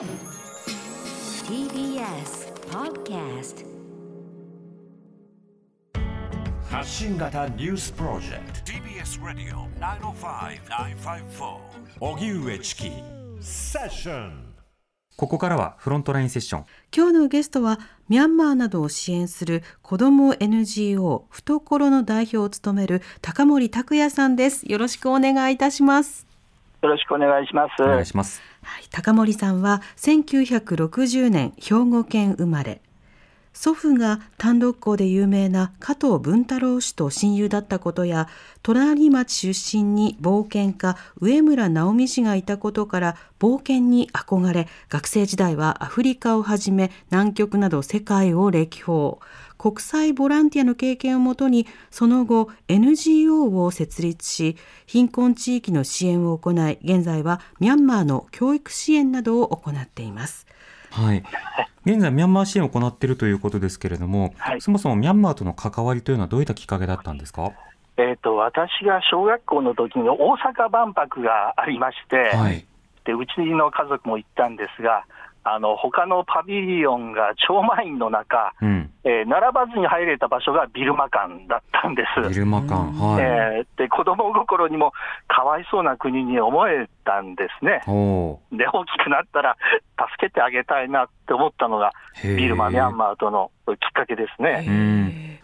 TBS Podcast 発信型ニュースプロジェクト。TBS Radio 905-954荻上チキ。セッション。ここからはフロントラインセッション。今日のゲストはミャンマーなどを支援する子ども NGO 懐の代表を務める高森拓也さんです。よろしくお願いいたします。よろしくお願いします。お願いしますはい、高森さんは1960年兵庫県生まれ。祖父が単独校で有名な加藤文太郎氏と親友だったことや隣町出身に冒険家上村直美氏がいたことから冒険に憧れ学生時代はアフリカをはじめ南極など世界を歴訪。国際ボランティアの経験をもとにその後 NGO を設立し貧困地域の支援を行い現在はミャンマーの教育支援などを行っています。はい。現在ミャンマー支援を行っているということですけれども、はい。そもそもミャンマーとの関わりというのはどういったきっかけだったんですか？えっ、と、私が小学校の時に大阪万博がありまして、はい。で、うちの家族も行ったんですが、あの、他のパビリオンが超満員の中、うん。えー並ばずに入れた場所がビルマ館だったんです。ビルマ館はい、えーで、子供心にもかわいそうな国に思えたんですね。で、大きくなったら助けてあげたいなって思ったのが、ビルマ、ミャンマーとのきっかけですね。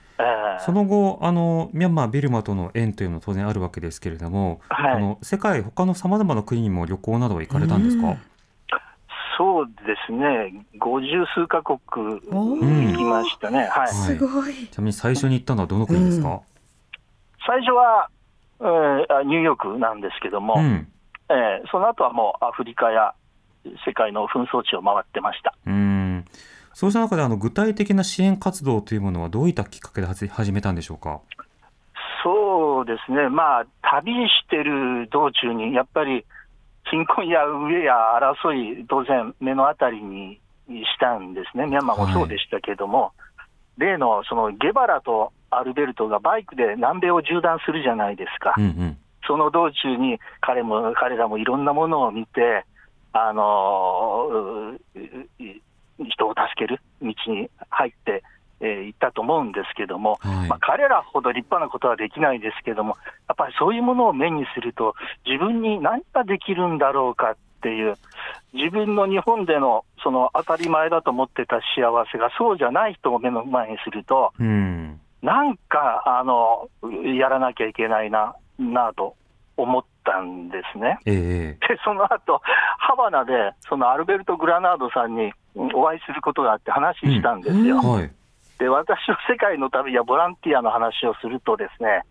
その後あのミャンマービルマとの縁というのは当然あるわけですけれども、はい。あの世界他のさまざまな国にも旅行などは行かれたんですか、ですね、五十数カ国行きましたね、はい、すごい。ちなみに最初に行ったのはどの国ですか、最初は、えーあニューヨークなんですけども、うん。えーその後はもうアフリカや世界の紛争地を回ってました。うん。そうした中であの具体的な支援活動というものはどういったきっかけで始始めたんでしょうか？そうですね、まあ、旅してる道中に、やっぱり貧困や飢えや争い、当然、目の当たりにしたんですね、ミャンマーもそうでしたけども、例のそのゲバラとアルベルトがバイクで南米を縦断するじゃないですか。うんうん。その道中に彼も彼らもいろんなものを見て、あの人を助ける道に入っ思うんですけども、はい。まあ、彼らほど立派なことはできないですけども、やっぱりそういうものを目にすると、自分に何ができるんだろうかっていう、自分の日本でのその当たり前だと思ってた幸せがそうじゃない人を目の前にすると、うん。なんかあのやらなきゃいけないななと思ったんですね。ええで、その後ハバナでそのアルベルト・グラナードさんにうんお会いすることがあって話したんですよ。はいで、私の世界の旅やボランティアの話をするとですね、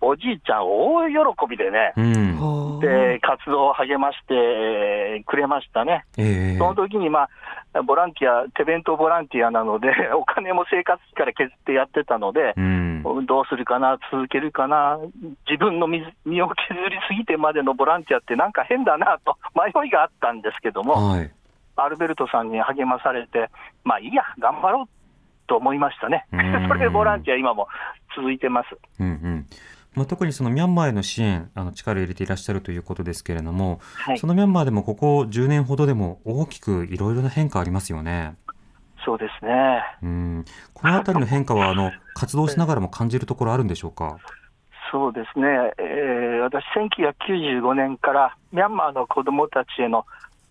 おじいちゃん大喜びでね、うん。で、活動を励ましてえーくれましたね。ええ。その時にまあ、ボランティア、手弁当ボランティアなので、お金も生活費から削ってやってたので、うん。どうするかな、続けるかな、自分の身身を削りすぎてまでのボランティアってなんか変だなと迷いがあったんですけども、はい。アルベルトさんに励まされて、まあいいや、頑張ろうと思いましたねうん。それでボランティア、今も続いてます。うんうんまあ、特にそのミャンマーへの支援あの力を入れていらっしゃるということですけれども、はいそのミャンマーでもここ10年ほどでも大きくいろいろな変化ありますよね。そうですね。うんこのあたりの変化は あの活動しながらも感じるところあるんでしょうか？そうですね、えー私、1995年からミャンマーの子どもたちへの、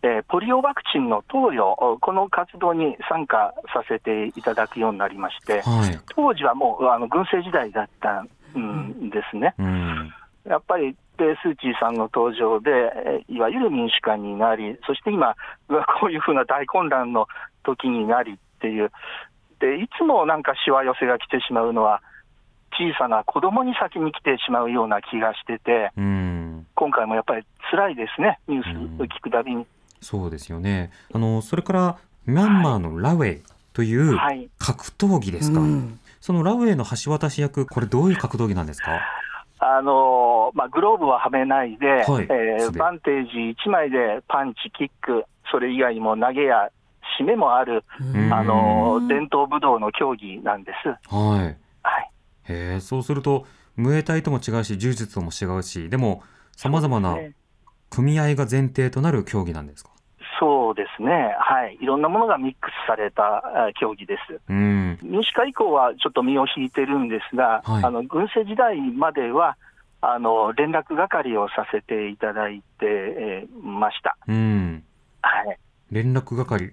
えーポリオワクチンの投与、この活動に参加させていただくようになりまして、はい。当時はもうあの軍政時代だったんですね。うんやっぱりでスー・チーさんの登場で、えーいわゆる民主化になり、そして今、こういうふうな大混乱の時になりっていう、でいつもなんかしわ寄せが来てしまうのは、小さな子供に先に来てしまうような気がしてて、うん今回もやっぱり辛いですね、ニュースを聞くたびに。そうですよね。あのそれからミャンマーのラウェイというはい格闘技ですか。うんそのラウェイの橋渡し役これどういう格闘技なんですか？あのまあ、グローブははめないで、はいえーバンテージ1枚でパンチ、キック、それ以外にも投げや締めもある、うんあの伝統武道の競技なんです。はい。はいへえ、そうすると、ムエタイとも違うし、柔術とも違うし、でも、様々なね組合が前提となる競技なんですか？そうですね、はい、いろんなものがミックスされたあ競技です。うん。民主化以降はちょっと身を引いてるんですが、はいあの軍政時代まではあの連絡係をさせていただいて、えーました。うん。はい連絡係、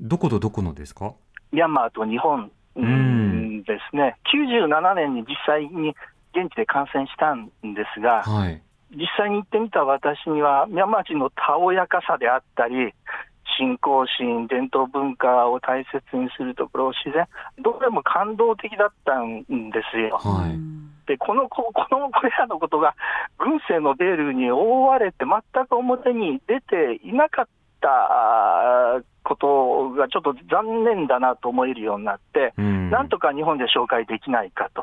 どことどこのですか？ミャンマーと日本、ううんん、ですね、97年に実際に現地で感染したんですが、はい。実際に行ってみた私には、ミャンマー人のたおやかさであったり、信仰心、伝統文化を大切にするところ、自然、どれも感動的だったんですよ。はい。でこのここのこれらのことが軍政のベールに覆われて全く表に出ていなかったことがちょっと残念だなと思えるようになって、うん。なんとか日本で紹介できないかと。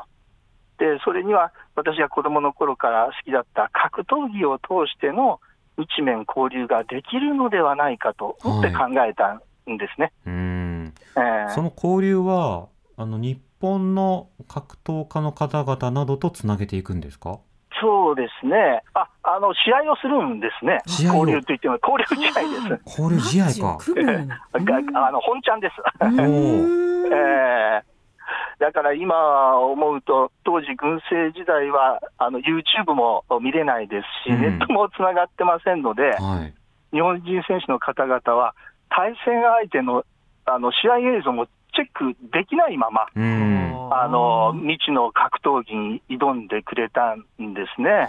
でそれには私が子供の頃から好きだった格闘技を通しての日面交流ができるのではないかと思って考えたんですね。うん。えーその交流は、あの、日本の格闘家の方々などとつなげていくんですか？そうですね。あ、あの、試合をするんですね。交流といっても、交流試合です。交流試合か。あの、本ちゃんです。えー だから今思うと、当時、軍政時代はあの YouTube も見れないですし、うんネットもつながってませんので、はい。日本人選手の方々は、対戦相手のあの試合映像もチェックできないまま、うん。あの未知の格闘技に挑んでくれたんですね。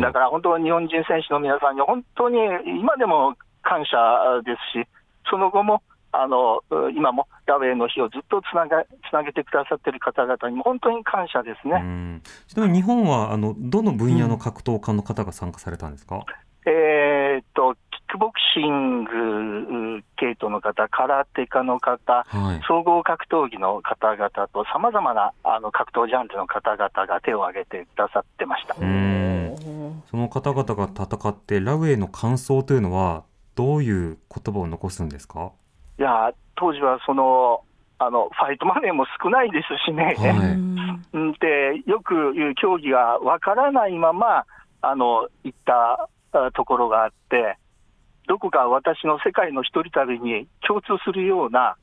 だから本当に日本人選手の皆さんに本当に今でも感謝ですし、その後もあの今もラウェイの日をずっとつながつなげてくださっている方々にも本当に感謝ですうね。ん。ちなみに日本は、あの、どの分野の格闘家の方が参加されたんですか、えーっと、キックボクシング系統の方、空手家の方、はい。総合格闘技の方々と、さまざまなあの格闘ジャンルの方々が手を挙げてくださってました。うん。その方々が戦って、ラウェイの感想というのは、どういう言葉を残すんですか？いや当時はそのあのファイトマネーも少ないですしね、はい。うん。でよく言う競技がわからないままあの行ったあところがあって、どこか私の世界の一人旅に共通するような、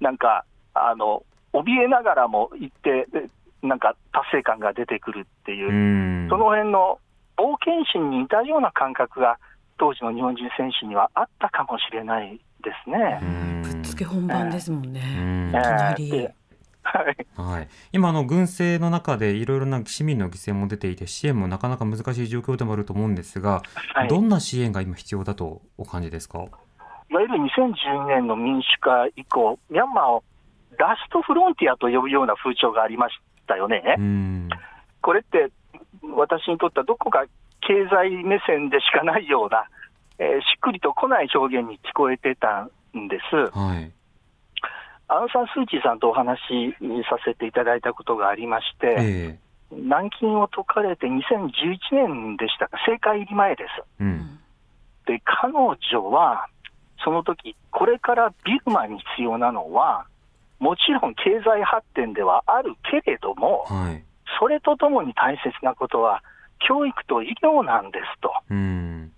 なんか、あの怯えながらも行って、でなんか達成感が出てくるっていうう、ん。その辺の冒険心に似たような感覚が、当時の日本人選手にはあったかもしれないですね。うんぶっつけ本番ですもんね。うんいきなり。ではいはい、今あの軍政の中でいろいろな市民の犠牲も出ていて支援もなかなか難しい状況でもあると思うんですが、はいどんな支援が今必要だとお感じですか？いわゆる2012年の民主化以降、ミャンマーをラストフロンティアと呼ぶような風潮がありましたよね。うんこれって、私にとってはどこか経済目線でしかないような、えーしっくりとこない表現に聞こえてたんです。はいアウン・サン・スー・チーさんとお話しさせていただいたことがありまして、え軟禁を解かれて2011年でしたか、政界入り前です。えうんで、彼女は、その時これからビルマに必要なのは、もちろん経済発展ではあるけれども、はいそれとともに大切なことは、教育と医療なんですと。うん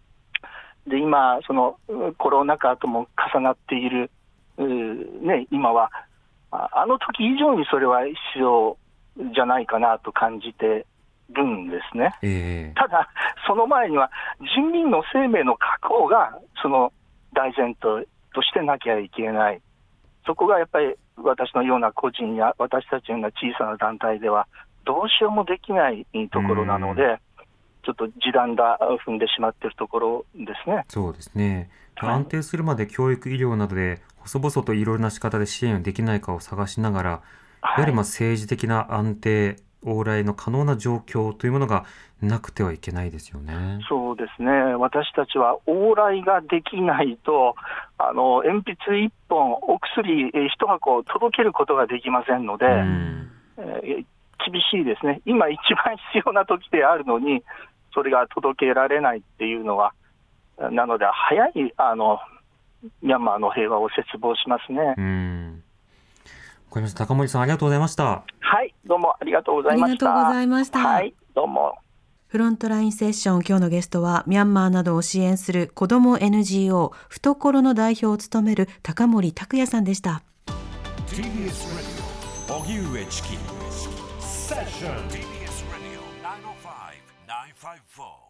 で、今、そのうコロナ禍とも重なっている、うね、今は、ああの時以上にそれは必要じゃないかなと感じてるんですね。ええただ、その前には人民の生命の確保がその大前提としてなきゃいけない、そこがやっぱり私のような個人や私たちのような小さな団体では、どうしようもできないところなので、ちょっと地団だ踏んでしまっているところですね。そうですね。はい。安定するまで教育医療などで細々といろいろな仕方で支援できないかを探しながらやははい。りまあ政治的な安定往来の可能な状況というものがなくてはいけないですよね。そうですね、私たちは往来ができないと、あの鉛筆1本、お薬1箱届けることができませんので、うん。えー厳しいですね、今一番必要な時であるのに、それが届けられないっていうのは、なので、早いあのミャンマーの平和を切望しますね。うんわかりました高森さんありがとうございました。はい、どうもありがとうございました。ありがとうございましたはい、どうも。フロントラインセッション今日のゲストはミャンマーなどを支援する子ども NGO 懐の代表を務める高森拓也さんでした TBS Radio 荻上チキセッション five four.